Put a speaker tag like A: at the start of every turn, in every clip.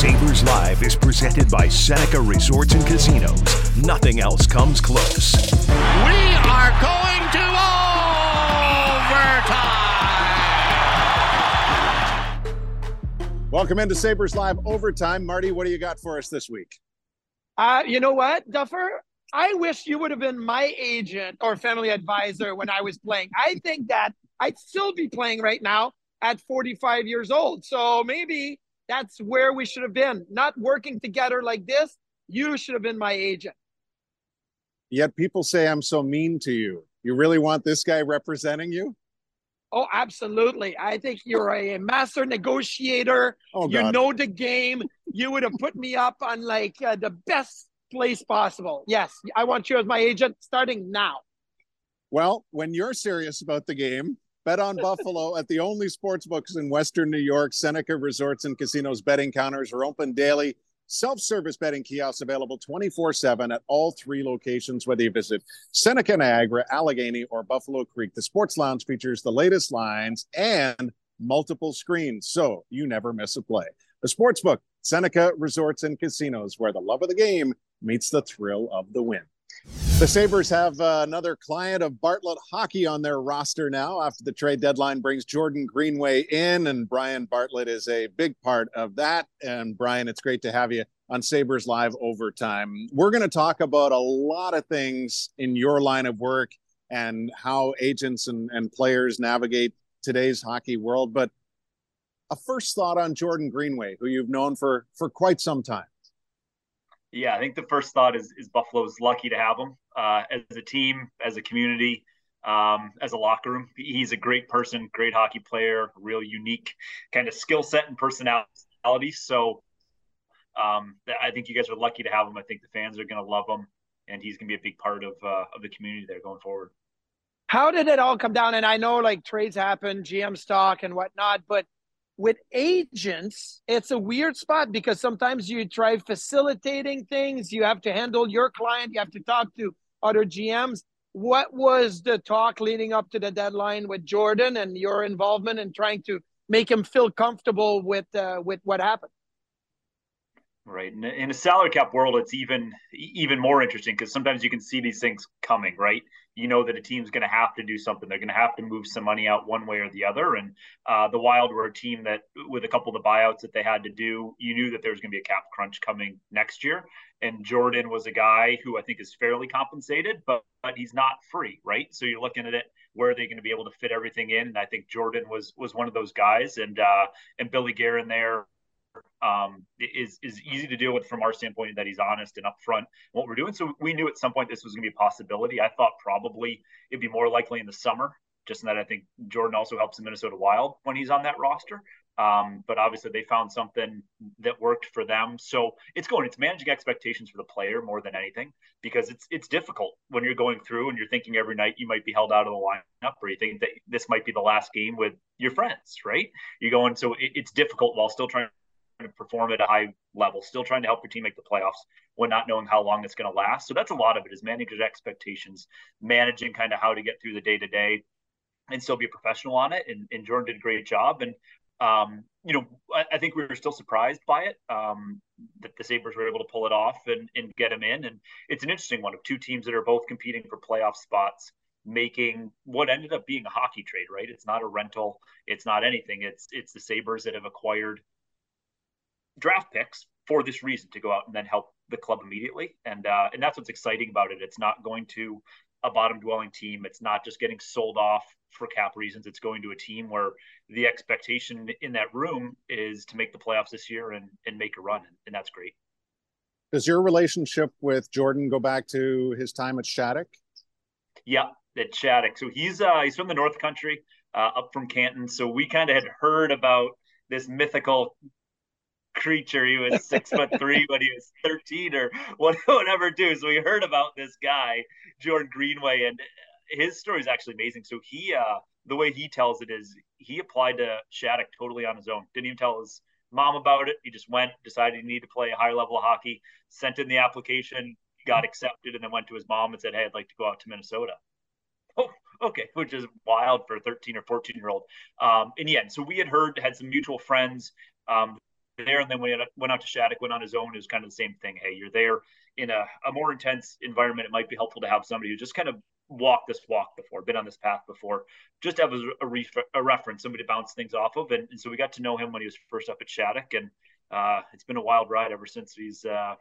A: Sabres Live is presented by Seneca Resorts and Casinos. Nothing else comes close.
B: We are going to overtime.
C: Welcome into Sabres Live Overtime. Marty, what do you got for us this week?
D: Uh, you know what, Duffer? I wish you would have been my agent or family advisor when I was playing. I think that I'd still be playing right now at 45 years old. So maybe that's where we should have been, not working together like this. You should have been my agent.
C: Yet people say I'm so mean to you. You really want this guy representing you?
D: Oh, absolutely. I think you're a master negotiator. Oh, God. You know the game. You would have put me up on like uh, the best place possible. Yes, I want you as my agent starting now.
C: Well, when you're serious about the game, Bet on Buffalo at the only sports books in Western New York. Seneca Resorts and Casinos betting counters are open daily. Self service betting kiosks available 24 7 at all three locations, whether you visit Seneca, Niagara, Allegany, or Buffalo Creek. The Sports Lounge features the latest lines and multiple screens, so you never miss a play. The Sportsbook, Seneca Resorts and Casinos, where the love of the game meets the thrill of the win. The Sabres have uh, another client of Bartlett Hockey on their roster now after the trade deadline brings Jordan Greenway in, and Brian Bartlett is a big part of that. And Brian, it's great to have you on Sabres Live Overtime. We're going to talk about a lot of things in your line of work and how agents and, and players navigate today's hockey world. But a first thought on Jordan Greenway, who you've known for, for quite some time.
E: Yeah, I think the first thought is is Buffalo's lucky to have him uh, as a team, as a community, um, as a locker room. He's a great person, great hockey player, real unique kind of skill set and personality. So um, I think you guys are lucky to have him. I think the fans are going to love him, and he's going to be a big part of uh, of the community there going forward.
D: How did it all come down? And I know like trades happen, GM stock and whatnot, but with agents, it's a weird spot because sometimes you try facilitating things. You have to handle your client. You have to talk to other GMs. What was the talk leading up to the deadline with Jordan and your involvement in trying to make him feel comfortable with uh, with what happened?
E: Right. In, in a salary cap world, it's even even more interesting because sometimes you can see these things coming. Right. You know that a team's going to have to do something. They're going to have to move some money out one way or the other. And uh, the Wild were a team that, with a couple of the buyouts that they had to do, you knew that there was going to be a cap crunch coming next year. And Jordan was a guy who I think is fairly compensated, but but he's not free. Right. So you're looking at it where are they going to be able to fit everything in? And I think Jordan was was one of those guys, and uh, and Billy Guerin there um, is is easy to deal with from our standpoint that he's honest and upfront what we're doing. So we knew at some point this was going to be a possibility. I thought probably it'd be more likely in the summer, just in that I think Jordan also helps the Minnesota Wild when he's on that roster. Um, but obviously they found something that worked for them. So it's going, it's managing expectations for the player more than anything, because it's it's difficult when you're going through and you're thinking every night you might be held out of the lineup, or you think that this might be the last game with your friends, right? You're going, so it, it's difficult while still trying to perform at a high level, still trying to help your team make the playoffs when not knowing how long it's going to last. So that's a lot of it is managing expectations, managing kind of how to get through the day to day and still be a professional on it. And, and Jordan did a great job. And, um, you know, I, I, think we were still surprised by it um, that the Sabres were able to pull it off and, and get him in. And it's an interesting one of two teams that are both competing for playoff spots making what ended up being a hockey trade, right? It's not a rental, it's not anything. It's it's the Sabres that have acquired draft picks for this reason to go out and then help the club immediately. And uh, and that's what's exciting about it. It's not going to a bottom dwelling team. It's not just getting sold off for cap reasons. It's going to a team where the expectation in that room is to make the playoffs this year and and make a run, and that's great.
C: Does your relationship with Jordan go back to his time at Shattuck?
E: Yeah, at Shattuck. So he's uh, he's from the North Country, uh, up from Canton. So we kind of had heard about this mythical creature. He was six foot three when he was 13 or whatever, too. So we heard about this guy, Jordan Greenway, and his story is actually amazing. So he, uh, the way he tells it is he applied to Shattuck totally on his own. Didn't even tell his mom about it. He just went, decided he needed to play a high level of hockey, sent in the application, got accepted, and then went to his mom and said, Hey, I'd like to go out to Minnesota. Oh, okay, which is wild for a 13 or 14 year old. Um, and yeah, so we had heard, had some mutual friends um, there, and then when he went out to Shattuck, went on his own, it was kind of the same thing. Hey, you're there in a, a more intense environment. It might be helpful to have somebody who just kind of walked this walk before, been on this path before, just have a, a, a reference, somebody to bounce things off of. And, and, so we got to know him when he was first up at Shattuck, and uh, it's been a wild ride ever since he's. Uh,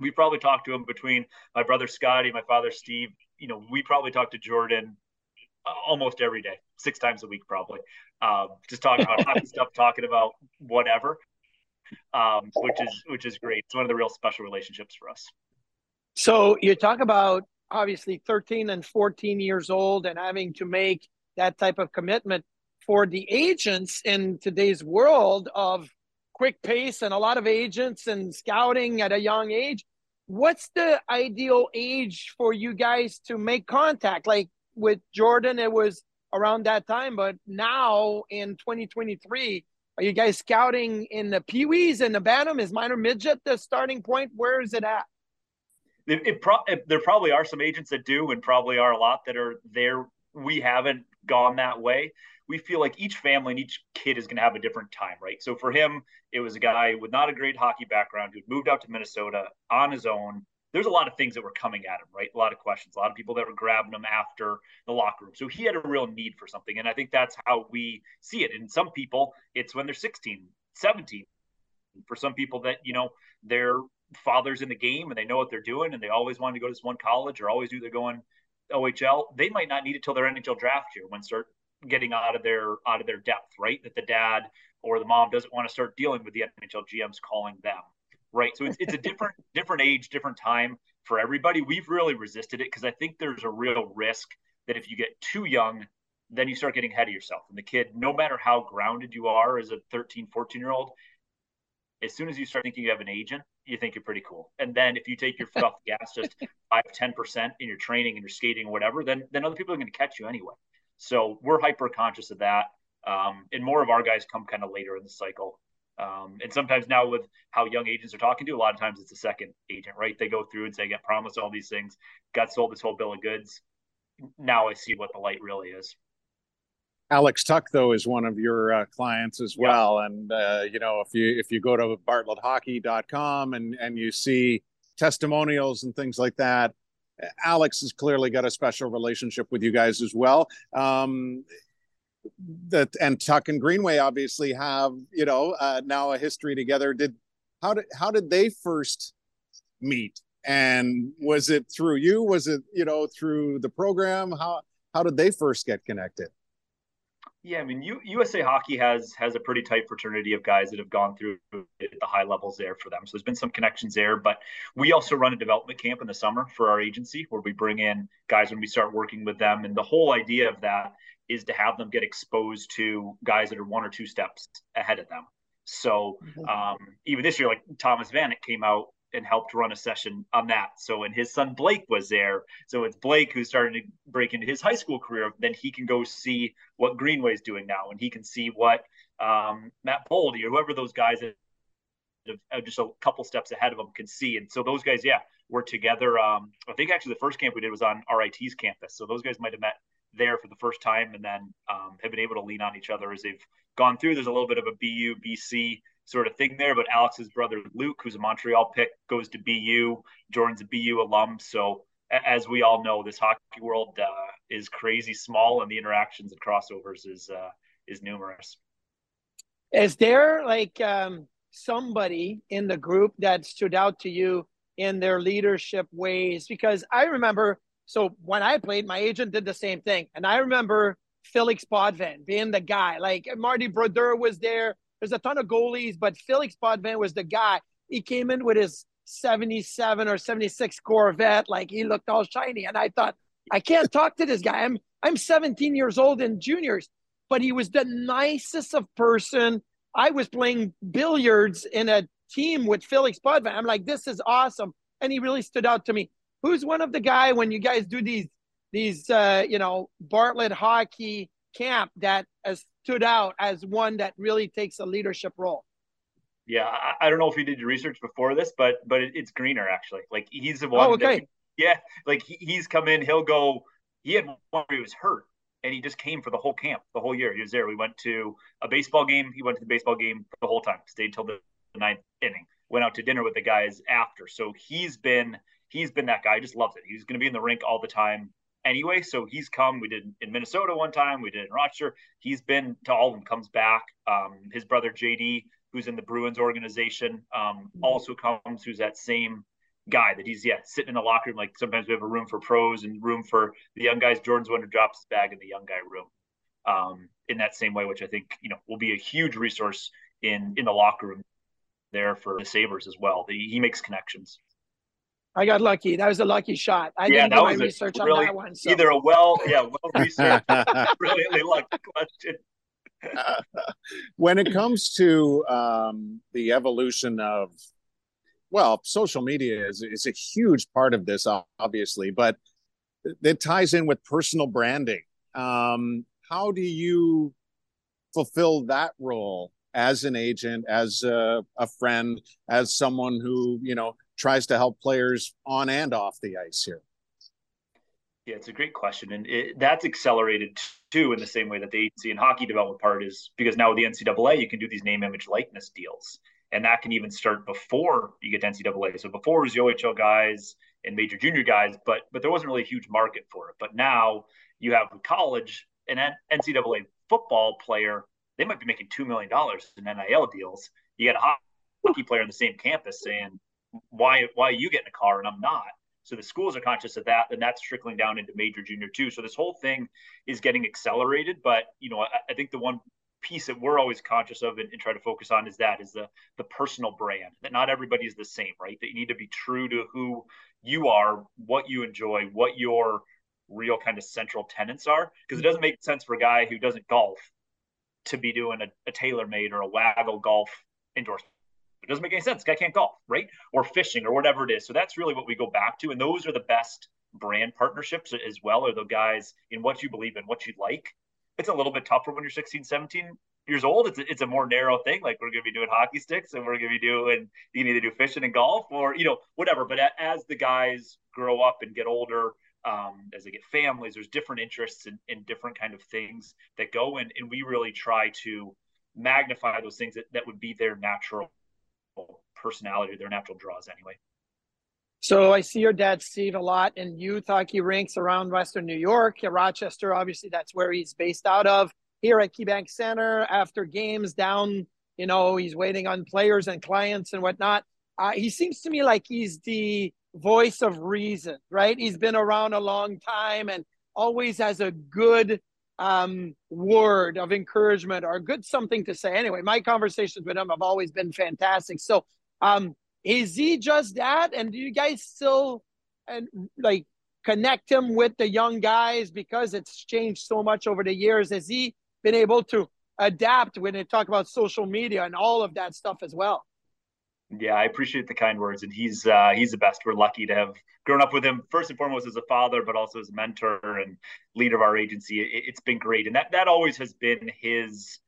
E: we probably talked to him between my brother Scotty, my father Steve. You know, we probably talked to Jordan almost every day, six times a week, probably. Um, just talking about stuff, talking about whatever, um, which is which is great. It's one of the real special relationships for us.
D: So you talk about obviously 13 and 14 years old and having to make that type of commitment for the agents in today's world of quick pace and a lot of agents and scouting at a young age what's the ideal age for you guys to make contact like with Jordan, it was around that time. But now in 2023, are you guys scouting in the peewees and the bantam? Is minor midget the starting point? Where is it at?
E: It, it pro- it, there probably are some agents that do, and probably are a lot that are there. We haven't gone that way. We feel like each family and each kid is going to have a different time, right? So for him, it was a guy with not a great hockey background who moved out to Minnesota on his own, there's a lot of things that were coming at him, right? A lot of questions, a lot of people that were grabbing him after the locker room. So he had a real need for something. And I think that's how we see it. And some people, it's when they're 16, 17. For some people that, you know, their father's in the game and they know what they're doing and they always wanted to go to this one college or always do they're going OHL, they might not need it till their NHL draft year when start getting out of their out of their depth, right? That the dad or the mom doesn't want to start dealing with the NHL GMs calling them right? So it's, it's a different different age, different time for everybody. We've really resisted it because I think there's a real risk that if you get too young, then you start getting ahead of yourself. And the kid, no matter how grounded you are as a 13, 14 year old, as soon as you start thinking you have an agent, you think you're pretty cool. And then if you take your foot off the gas just five, 10% in your training and your skating or whatever, then, then other people are going to catch you anyway. So we're hyper conscious of that. Um, and more of our guys come kind of later in the cycle. Um, and sometimes now with how young agents are talking to, a lot of times it's a second agent, right? They go through and say, "Get promised all these things, got sold this whole bill of goods." Now I see what the light really is.
C: Alex Tuch, though, is one of your uh, clients as well, yeah. and uh, you know if you if you go to bartletthockey.com and and you see testimonials and things like that, Alex has clearly got a special relationship with you guys as well. Um, that and Tuch and Greenway obviously have you know uh, now a history together. Did how did how did they first meet? And was it through you? Was it you know through the program? How how did they first get connected?
E: Yeah, I mean, U- USA Hockey has has a pretty tight fraternity of guys that have gone through at the high levels there for them. So there's been some connections there, but we also run a development camp in the summer for our agency where we bring in guys when we start working with them. And the whole idea of that is to have them get exposed to guys that are one or two steps ahead of them. So mm-hmm. um, even this year, like Thomas Vanek came out and helped run a session on that. So and his son Blake was there. So it's Blake who's starting to break into his high school career. Then he can go see what Greenway's doing now, and he can see what um, Matt Boldy or whoever those guys are just a couple steps ahead of them can see. And so those guys, yeah, were together. Um, I think actually the first camp we did was on RIT's campus. So those guys might have met there for the first time and then um, have been able to lean on each other as they've gone through. There's a little bit of a BU, BC sort of thing there, but Alex's brother Luke, who's a Montreal pick, goes to BU. Jordan's a BU alum. So as we all know, this hockey world uh, is crazy small, and the interactions and crossovers is uh, is numerous.
D: Is there like um, somebody in the group that stood out to you in their leadership ways? Because I remember so when I played, my agent did the same thing. And I remember Felix Potvin being the guy. Like Marty Brodeur was there. There's a ton of goalies, but Felix Potvin was the guy. He came in with his 77 or 76 Corvette. Like he looked all shiny. And I thought, I can't talk to this guy. I'm I'm 17 years old in juniors, but he was the nicest of person. I was playing billiards in a team with Felix Potvin. I'm like, this is awesome. And he really stood out to me who's one of the guy when you guys do these these uh, you know Bartlett hockey camp that has stood out as one that really takes a leadership role?
E: Yeah, I, I don't know if you did your research before this, but but it, it's Greener actually. Like he's the one.
D: Oh, okay. That,
E: yeah, like he, he's come in. He'll go. He had one where he was hurt, and he just came for the whole camp, the whole year. He was there. We went to a baseball game. He went to the baseball game the whole time. Stayed till the the ninth inning. Went out to dinner with the guys after. So he's been he's been that guy. He just loves it. He's going to be in the rink all the time anyway. So he's come. We did in Minnesota one time. We did in Rochester. He's been to all of them. Comes back. Um, his brother JD, who's in the Bruins organization, um, also comes. Who's that same guy that he's yeah sitting in the locker room. Like sometimes we have a room for pros and room for the young guys. Jordan's one who drops his bag in the young guy room. Um, in that same way, which I think you know will be a huge resource in in the locker room there for the Sabres as well. The, he makes connections.
D: I got lucky. That was a lucky shot. I yeah, didn't do my research really, on that one. So.
E: Either a well, yeah, well researched, brilliantly lucky question.
C: when it comes to um, the evolution of, well, social media is is a huge part of this, obviously, but it ties in with personal branding. Um, how do you fulfill that role as an agent, as a, a friend, as someone who you know tries to help players on and off the ice here?
E: Yeah, it's a great question, and it, that's accelerated too in the same way that the agency and hockey development part is because now with the NCAA you can do these name, image, likeness deals, and that can even start before you get to NCAA. So before it was the OHL guys and major junior guys, but but there wasn't really a huge market for it. But now you have college an NCAA football player, they might be making two million dollars in NIL deals. You got a hockey player on the same campus saying, why why you getting a car and I'm not? So the schools are conscious of that, and that's trickling down into major junior too. So this whole thing is getting accelerated. But you know, I, I think the one piece that we're always conscious of and, and, try to focus on is that is the the personal brand. That not everybody is the same, right? That you need to be true to who you are, what you enjoy, what your real kind of central tenants are. Because it doesn't make sense for a guy who doesn't golf to be doing a, a TaylorMade or a Waggle golf endorsement it doesn't make any sense. Guy can't golf, right? Or fishing or whatever it is. So that's really what we go back to. And those are the best brand partnerships as well, are the guys in what you believe in, what you like. It's a little bit tougher when you're 16, 17 years old. It's a, it's a more narrow thing. Like we're going to be doing hockey sticks and we're going to be doing, you can either do fishing and golf or, you know, whatever. But as the guys grow up and get older, um, as they get families, there's different interests in, in different kind of things that go in. And we really try to magnify those things that, that would be their natural personality, their natural draws anyway.
D: So I see your dad, Steve, a lot in youth hockey rinks around Western New York, Rochester. Obviously, that's where he's based out of. Here at KeyBank Center, after games down, you know, he's waiting on players and clients and whatnot. Uh, he seems to me like he's the voice of reason, right? He's been around a long time and always has a good um, word of encouragement or a good something to say. Anyway, my conversations with him have always been fantastic. So, um, is he just that? And do you guys still and like connect him with the young guys because it's changed so much over the years? Has he been able to adapt when they talk about social media and all of that stuff as well?
E: Yeah, I appreciate the kind words, and he's uh, he's the best. We're lucky to have grown up with him first and foremost as a father, but also as a mentor and leader of our agency. It, has been great, and that that always has been his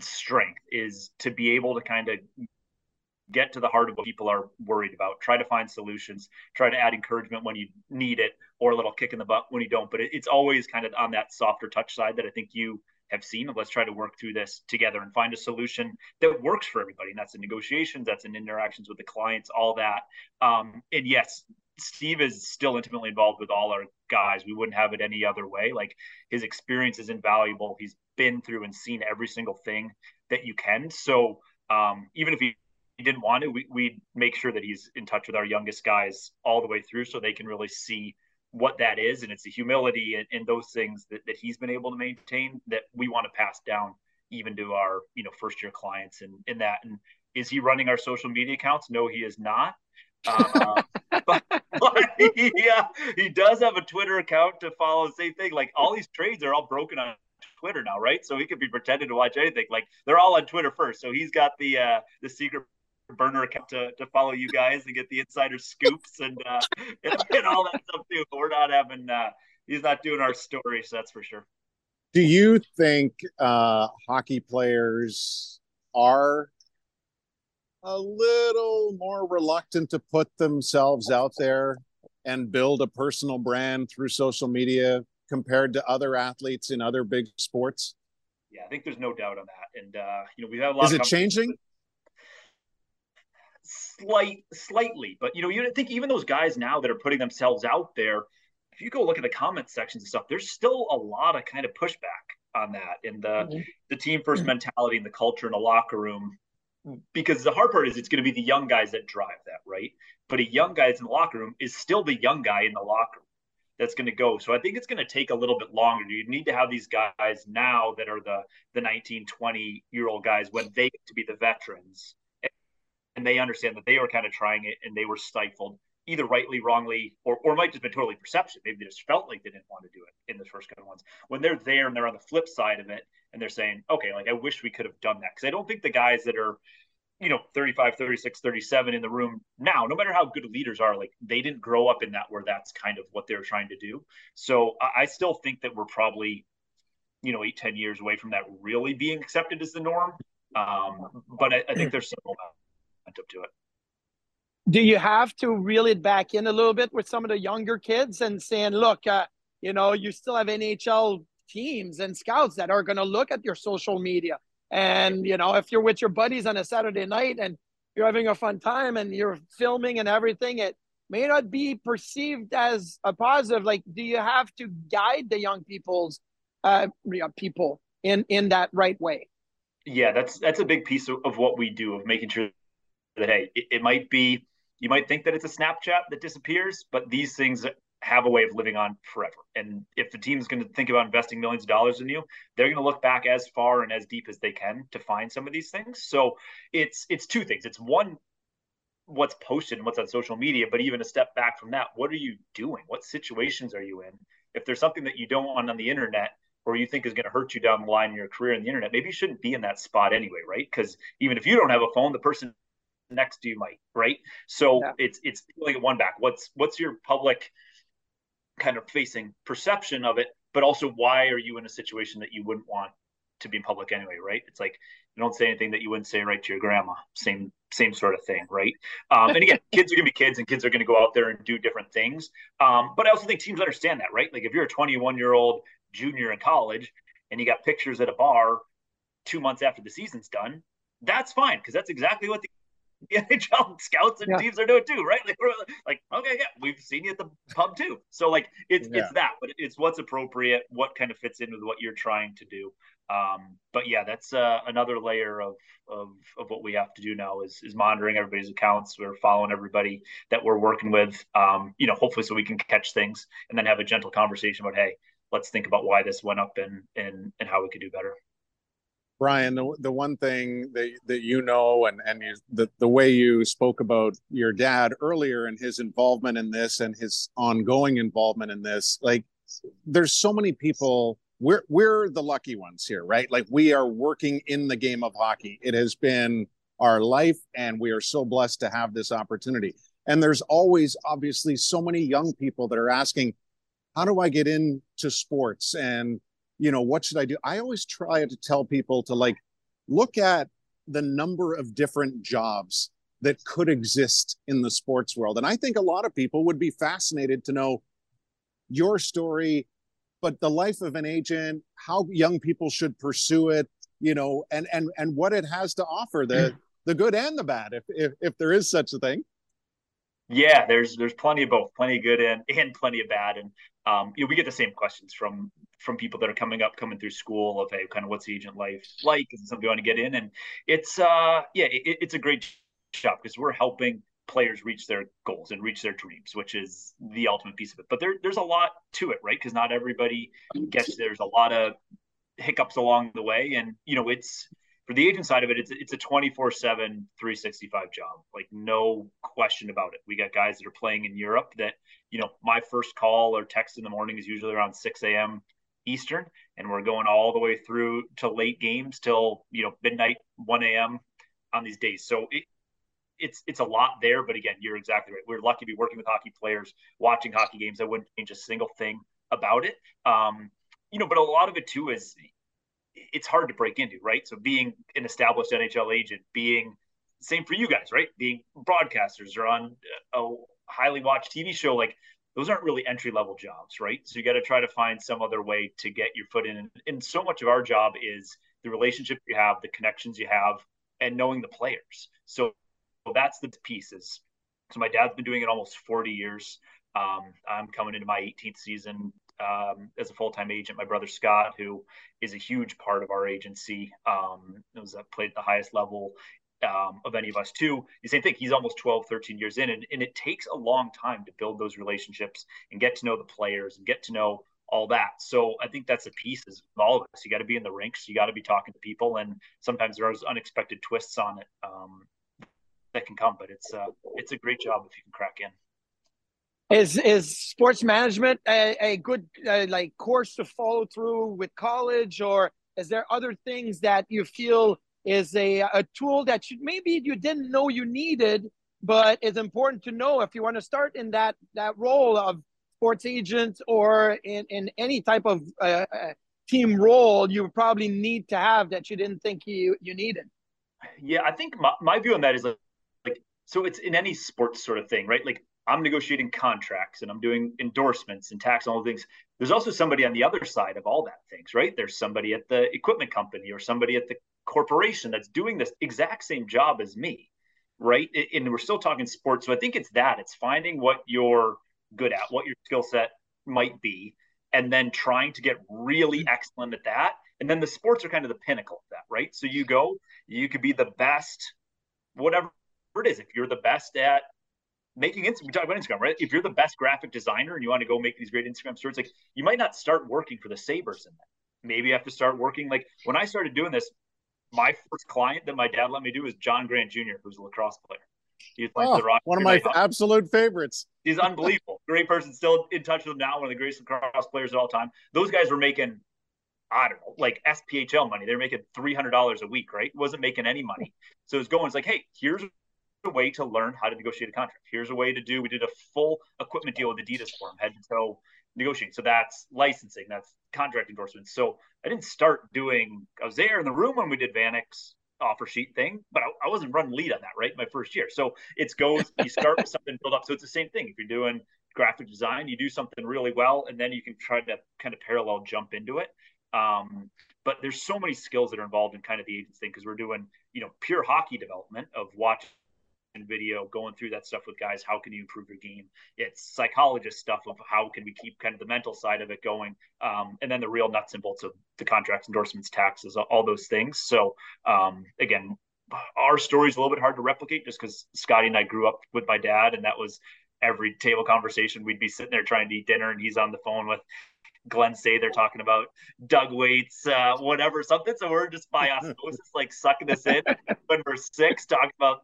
E: strength is to be able to kind of get to the heart of what people are worried about. Try to find solutions. Try to add encouragement when you need it, or a little kick in the butt when you don't. But it, it's always kind of on that softer touch side that I think you have seen let's try to work through this together and find a solution that works for everybody. And that's in negotiations, that's in interactions with the clients, all that. Um, and yes, Steve is still intimately involved with all our guys. We wouldn't have it any other way. Like his experience is invaluable. He's been through and seen every single thing that you can. So um, even if he, he didn't want to, we, we'd make sure that he's in touch with our youngest guys all the way through so they can really see what that is and it's the humility and, and those things that, that he's been able to maintain that we want to pass down even to our you know first year clients and in that. And is he running our social media accounts? No he is not. Uh, but, but yeah he does have a twitter account to follow the same thing. Like all these trades are all broken on twitter now right? So he could be pretending to watch anything. Like they're all on twitter first. So he's got the uh the secret burner account to, to follow you guys and get the insider scoops and, uh, and, and all that stuff too. But we're not having uh, he's not doing our stories, that's for sure.
C: Do you think uh, hockey players are a little more reluctant to put themselves out there and build a personal brand through social media compared to other athletes in other big sports?
E: Yeah, I think there's no doubt on that. And uh, you know, we have a lot.
C: Of is it changing?
E: Slight, slightly, but you know, you think even those guys now that are putting themselves out there, if you go look at the comment sections and stuff, there's still a lot of kind of pushback on that and the mm-hmm. the team 1st mm-hmm. mentality and the culture in the locker room. Because the hard part is it's going to be the young guys that drive that, right? But a young guy that's in the locker room is still the young guy in the locker room that's going to go. So I think it's going to take a little bit longer. You need to have these guys now that are the the 19, 20 year old guys when they get to be the veterans and they understand that they were kind of trying it and they were stifled either rightly, wrongly, or, or might just been totally perception. Maybe they just felt like they didn't want to do it in the first of ones. When they're there and they're on the flip side of it and they're saying, okay, like I wish we could have done that. Cause I don't think the guys that are, you know, 35, 36, 37 in the room now, no matter how good leaders are, like they didn't grow up in that where that's kind of what they're trying to do. So I, I still think that we're probably, you know, eight, 10 years away from that really being accepted as the norm. Um, but I, I think there's some to it
D: do you have to reel it back in a little bit with some of the younger kids and saying, look, uh, you know, you still have NHL teams and scouts that are going to look at your social media. And, you know, if you're with your buddies on a Saturday night and you're having a fun time and you're filming and everything, it may not be perceived as a positive. Like, do you have to guide the young people's uh, people in, in that right way?
E: Yeah, that's that's a big piece of, of what we do of making sure hey, it, it might be you might think that it's a Snapchat that disappears, but these things have a way of living on forever. And if the team's going to think about investing millions of dollars in you, they're going to look back as far and as deep as they can to find some of these things. So it's it's two things. It's one what's posted and what's on social media, but even a step back from that, what are you doing? What situations are you in? If there's something that you don't want on the internet or you think is going to hurt you down the line in your career in the internet, maybe you shouldn't be in that spot anyway, right? Because even if you don't have a phone, the person next to you might, right? So yeah. it's it's like one back. What's what's your public kind of facing perception of it, but also why are you in a situation that you wouldn't want to be in public anyway, right? It's like you don't say anything that you wouldn't say right to your grandma. Same same sort of thing, right? Um, and again, kids are gonna be kids, and kids are gonna go out there and do different things. Um, but I also think teams understand that, right? Like if you're a 21 year old junior in college and you got pictures at a bar two months after the season's done, that's fine because that's exactly what the the NHL scouts and yeah. teams are doing too, right? Like, we're like, okay, yeah, we've seen you at the pub too. So like, it's yeah. it's that, but it's what's appropriate, what kind of fits in with what you're trying to do. Um, but yeah, that's uh, another layer of, of of what we have to do now is is monitoring everybody's accounts. We're following everybody that we're working with. Um, you know, hopefully, so we can catch things and then have a gentle conversation about, hey, let's think about why this went up and and and how we could do better.
C: Brian, the, the one thing that, that you know and, and you, the, the way you spoke about your dad earlier and his involvement in this and his ongoing involvement in this, like there's so many people we're we're the lucky ones here, right? Like we are working in the game of hockey. It has been our life and we are so blessed to have this opportunity. And there's always obviously so many young people that are asking, how do I get into sports? And you know, what should I do? I always try to tell people to like look at the number of different jobs that could exist in the sports world. And I think a lot of people would be fascinated to know your story, but the life of an agent, how young people should pursue it, you know, and and and what it has to offer, the the good and the bad, if if, if there is such a thing.
E: Yeah, there's there's plenty of both, plenty of good and and plenty of bad, and um, you know we get the same questions from from people that are coming up, coming through school of hey, kind of what's agent life like? Is it something you want to get in? And it's uh yeah, it, it's a great job because we're helping players reach their goals and reach their dreams, which is the ultimate piece of it. But there, there's a lot to it, right? Because not everybody gets there's a lot of hiccups along the way, and you know it's for the agent side of it, it's it's a 24 7, 365 job. Like, no question about it. We got guys that are playing in Europe that, you know, my first call or text in the morning is usually around 6 a.m. Eastern, and we're going all the way through to late games till, you know, midnight, 1 a.m. on these days. So it, it's it's a lot there, but again, you're exactly right. We're lucky to be working with hockey players, watching hockey games. I wouldn't change a single thing about it. Um, you know, but a lot of it too is it's hard to break into, right? So being an established NHL agent, being same for you guys, right? Being broadcasters or on a highly watched TV show, like those aren't really entry level jobs, right? So you got to try to find some other way to get your foot in. And so much of our job is the relationship you have, the connections you have, and knowing the players. So that's the pieces. So my dad's been doing it almost 40 years. Um, I'm coming into my 18th season um, as a full-time agent. My brother Scott, who is a huge part of our agency, um, was uh, played at the highest level um, of any of us too. The same thing. He's almost 12, 13 years in, and, and it takes a long time to build those relationships and get to know the players and get to know all that. So I think that's a piece of all of us. You got to be in the rinks. You got to be talking to people, and sometimes there's unexpected twists on it um, that can come. But it's uh, it's a great job if you can crack in.
D: Is is sports management a, a good uh, like course to follow through with college, or is there other things that you feel is a a tool that you maybe you didn't know you needed, but it's important to know if you want to start in that that role of sports agent or in, in any type of uh, uh, team role you probably need to have that you didn't think you, you needed?
E: Yeah, I think my, my view on that is like, like, so it's in any sports sort of thing, right? Like I'm negotiating contracts and I'm doing endorsements and tax and all the things. There's also somebody on the other side of all that things, right? There's somebody at the equipment company or somebody at the corporation that's doing this exact same job as me, right? And we're still talking sports. So I think it's that. It's finding what you're good at, what your skill set might be, and then trying to get really mm-hmm. excellent at that. And then the sports are kind of the pinnacle of that, right? So you go, you could be the best, whatever it is. If you're the best at making Instagram, we talk about Instagram, right? If you're the best graphic designer and you want to go make these great Instagram stories, like you might not start working for the Sabres in that. Maybe you have to start working. Like when I started doing this, my first client that my dad let me do was John Grant Jr., who's a lacrosse player.
C: He's like oh, the rock. One of my absolute favorites.
E: He's unbelievable. Great person. Still in touch with him now. One of the greatest lacrosse players of all time. Those guys were making, I don't know, like SPHL money. They're making three hundred dollars a week, right? Wasn't making any money. So it's going. It's like, hey, here's a way to learn how to negotiate a contract. Here's a way to do. We did a full equipment deal with Adidas for him, head to toe negotiating. So that's licensing. That's contract endorsements. So I didn't start doing. I was there in the room when we did Vanek's offer sheet thing, but I, I, wasn't running lead on that, right? My first year. So it's goes, you start with something, build up. So it's the same thing. If you're doing graphic design, you do something really well, and then you can try to kind of parallel jump into it. Um, but there's so many skills that are involved in kind of the agents thing because we're doing, you know, pure hockey development of watching video, going through that stuff with guys. How can you improve your game? It's psychologist stuff of how can we keep kind of the mental side of it going, um, and then the real nuts and bolts of the contracts, endorsements, taxes, all those things. So um, again, our story is a little bit hard to replicate just because Scotty and I grew up with my dad, and that was every table conversation. We'd be sitting there trying to eat dinner, and he's on the phone with Glen Sather talking about Doug Weight's, uh, whatever, something. So we're just by osmosis, like sucking this in when we're six, talking about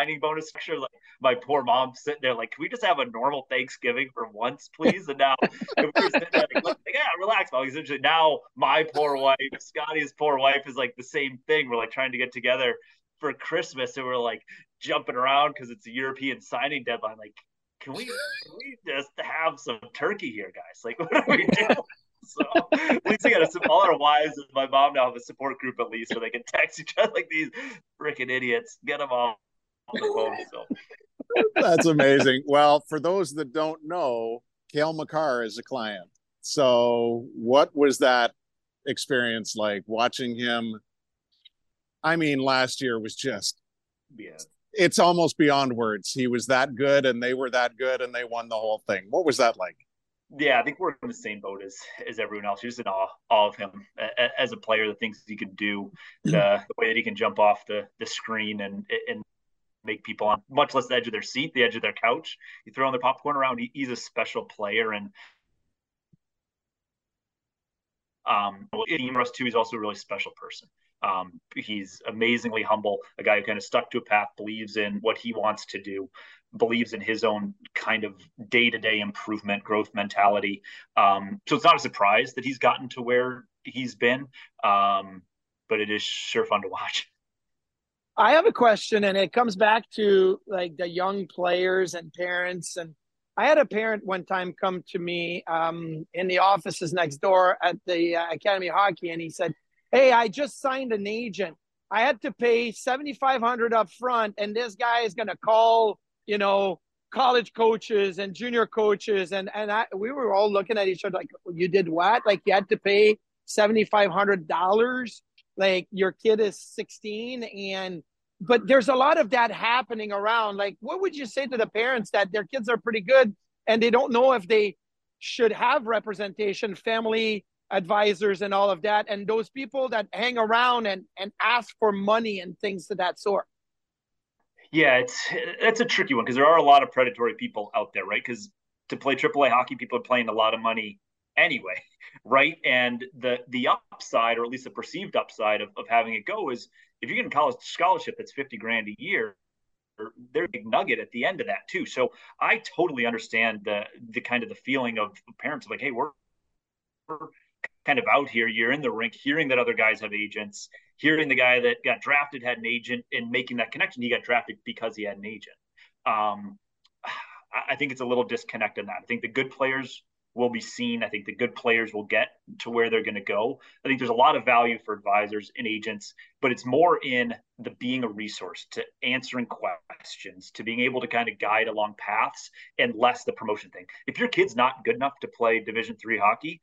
E: signing bonus structure. Like my poor mom sitting there, like, can we just have a normal Thanksgiving for once, please? And now we're sitting there, like, yeah, relax, mom. Essentially, now my poor wife, Scotty's poor wife, is like the same thing. We're like trying to get together for Christmas, and we're like jumping around because it's a European signing deadline. Like, can we can we just have some turkey here, guys? Like, what are we doing? So at least we got a, all our wives and my mom now have a support group at least where they can text each other like these freaking idiots. Get them all the phone. So.
C: That's amazing. Well, for those that don't know, Cale Makar is a client. So, what was that experience like watching him? I mean, last year was just,
E: yeah,
C: it's almost beyond words. He was that good, and they were that good, and they won the whole thing. What was that like?
E: Yeah, I think we're in the same boat as as everyone else. You're just in awe, awe of him as a player, the things he can do, mm-hmm. the, the way that he can jump off the the screen and and make people on much less the edge of their seat, the edge of their couch. You throw on their popcorn around. He, he's a special player, and um, Russ too, he's also a really special person. Um, he's amazingly humble, a guy who kind of stuck to a path, believes in what he wants to do, believes in his own kind of day-to-day improvement, growth mentality. Um, so it's not a surprise that he's gotten to where he's been, um, but it is sure fun to watch.
D: I have a question, and it comes back to like the young players and parents. And I had a parent one time come to me um, in the offices next door at the uh, Academy of Hockey, and he said, "Hey, I just signed an agent. I had to pay seventy five hundred up front, and this guy is going to call, you know." college coaches and junior coaches and and I, we were all looking at each other like you did what like you had to pay $7500 like your kid is 16 and but there's a lot of that happening around. Like, what would you say to the parents that their kids are pretty good and they don't know if they should have representation, family advisors, and all of that, and those people that hang around and and ask for money and things of that sort?
E: Yeah, it's that's a tricky one because there are a lot of predatory people out there, right? Because to play AAA hockey, people are playing a lot of money anyway, right? And the the upside, or at least the perceived upside of, of having it go is if you get a college scholarship that's 50 grand a year, there's a big nugget at the end of that too. So I totally understand the the kind of the feeling of parents like, hey, we're, we're kind of out here. You're in the rink, hearing that other guys have agents, hearing the guy that got drafted had an agent, and making that connection. He got drafted because he had an agent. Um, I think it's a little disconnect in that. I think the good players will be seen. I think the good players will get to where they're going to go. I think there's a lot of value for advisors and agents, but it's more in the being a resource to answering questions, to being able to kind of guide along paths and less the promotion thing. If your kid's not good enough to play division 3 hockey,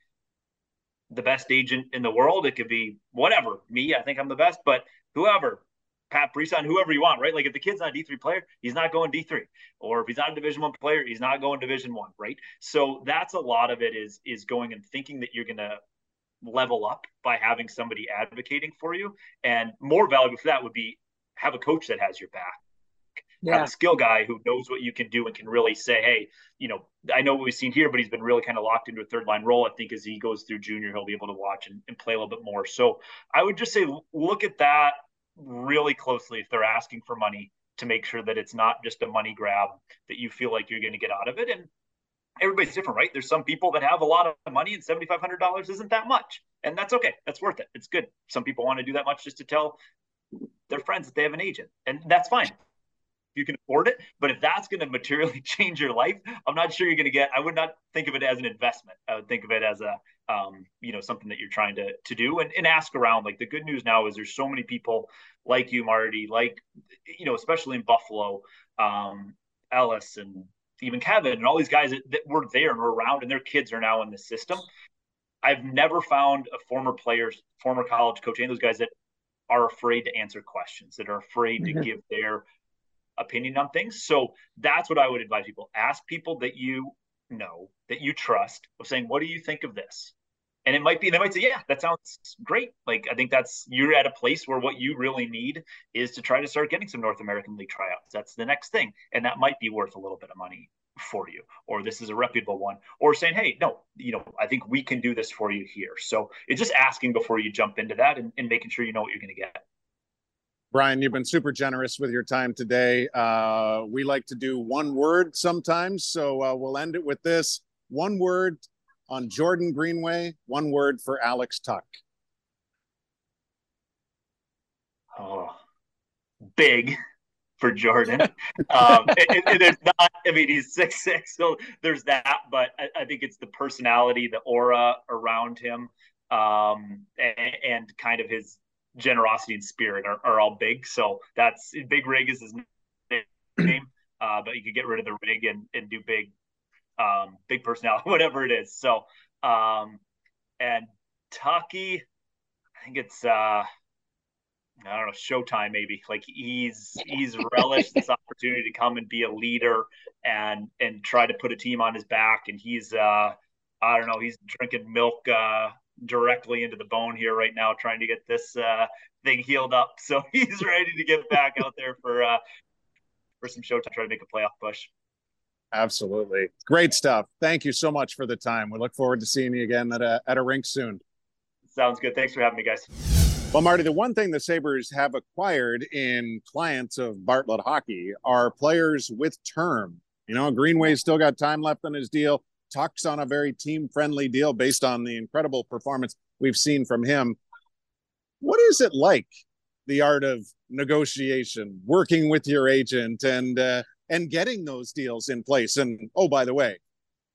E: the best agent in the world, it could be whatever. Me, I think I'm the best, but whoever Pat Brisson, whoever you want, right? Like if the kid's not a D three player, he's not going D three, or if he's not a Division one player, he's not going Division one, right? So that's a lot of it is is going and thinking that you're going to level up by having somebody advocating for you, and more valuable for that would be have a coach that has your back. Yeah. Have a skill guy who knows what you can do and can really say, hey, you know, I know what we've seen here, but he's been really kind of locked into a third line role. I think as he goes through junior, he'll be able to watch and, and play a little bit more. So I would just say look at that really closely if they're asking for money to make sure that it's not just a money grab that you feel like you're going to get out of it. And everybody's different, right? There's some people that have a lot of money and $7,500 isn't that much. And that's okay. That's worth it. It's good. Some people want to do that much just to tell their friends that they have an agent. And that's fine you can afford it. But if that's going to materially change your life, I'm not sure you're going to get. I would not think of it as an investment. I would think of it as a, um, you know, something that you're trying to to do and, and ask around. Like the good news now is there's so many people like you, Marty, like you know, especially in Buffalo, um, Ellis and even Kevin and all these guys that, that were there and were around, and their kids are now in the system. I've never found a former players, former college coach, any of those guys that are afraid to answer questions, that are afraid mm-hmm. to give their opinion on things. So that's what I would advise people. Ask people that you know, that you trust, of saying, what do you think of this? And it might be, they might say, yeah, that sounds great. Like, I think that's, you're at a place where what you really need is to try to start getting some North American League tryouts. That's the next thing. And that might be worth a little bit of money for you, or this is a reputable one, or saying, hey, no, you know, I think we can do this for you here. So it's just asking before you jump into that and, and making sure you know what you're going to get.
C: Brian, you've been super generous with your time today. Uh, we like to do one word sometimes, so uh, we'll end it with this one word on Jordan Greenway, one word for Alex Tuch.
E: Oh, big for Jordan. um, and, there's not, I mean, he's six six, so there's that. But I, I, think it's the personality, the aura around him, um, and, and, kind of his generosity and spirit are, are all big. So that's big rig is his name. Uh, but you could get rid of the rig and, and do big, um, big personality, whatever it is. So, um, and Tucky, I think it's, uh, I don't know, Showtime maybe. Like he's he's relished this opportunity to come and be a leader and and try to put a team on his back. And he's uh I don't know, he's drinking milk uh directly into the bone here right now, trying to get this uh, thing healed up. So he's ready to get back out there for uh, for some showtime, try to make a playoff push.
C: Absolutely, great stuff. Thank you so much for the time. We look forward to seeing you again at a at a rink soon.
E: Sounds good. Thanks for having me, guys.
C: Well, Marty, the one thing the Sabres have acquired in clients of Bartlett Hockey are players with term. You know, Greenway's still got time left on his deal. Tuch's on a very team friendly deal based on the incredible performance we've seen from him. What is it like, the art of negotiation, working with your agent, and uh, and getting those deals in place? And oh, by the way,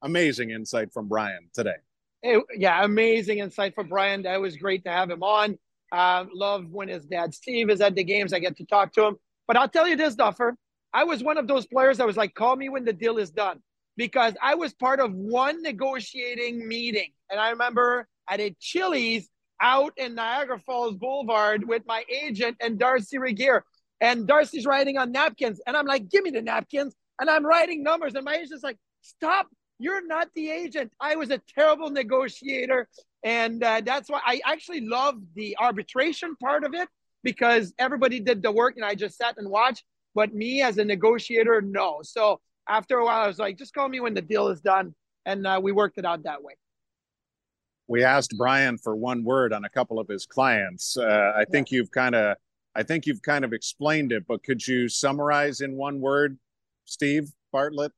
C: amazing insight from Brian today.
D: It, yeah, amazing insight from Brian. That was great to have him on. Uh, love when his dad Steve is at the games. I get to talk to him. But I'll tell you this, Duffer. I was one of those players that was like, call me when the deal is done because I was part of one negotiating meeting. And I remember at a Chili's out in Niagara Falls Boulevard with my agent and Darcy Regier. And Darcy's writing on napkins, and I'm like, give me the napkins. And I'm writing numbers, and my agent's like, stop. You're not the agent. I was a terrible negotiator. And uh, that's why I actually love the arbitration part of it because everybody did the work and I just sat and watched. But me as a negotiator, no. So after a while, I was like, just call me when the deal is done. And uh, we worked it out that way.
C: We asked Brian for one word on a couple of his clients. Uh, I think yeah. you've kind of, I think you've kind of explained it, but could you summarize in one word, Steve Bartlett?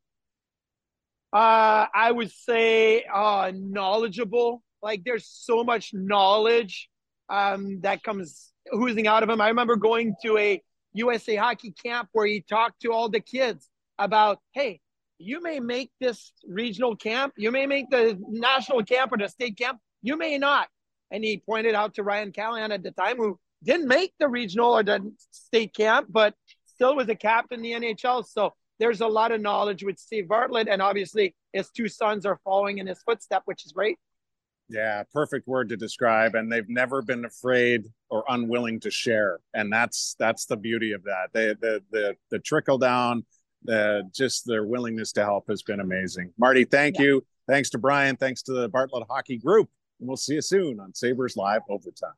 D: Uh, I would say uh, knowledgeable. Like there's so much knowledge um, that comes oozing out of him. I remember going to a USA hockey camp where he talked to all the kids about, hey, you may make this regional camp, you may make the national camp or the state camp, you may not. And he pointed out to Ryan Callahan at the time, who didn't make the regional or the state camp, but still was a captain in the NHL. So there's a lot of knowledge with Steve Bartlett, and obviously his two sons are following in his footstep, which is great.
C: Yeah, perfect word to describe. And they've never been afraid or unwilling to share, and that's that's the beauty of that. They, the the the trickle down, uh, just their willingness to help has been amazing. Marty, thank yeah. you. Thanks to Brian. Thanks to the Bartlett Hockey Group. And we'll see you soon on Sabres Live Overtime.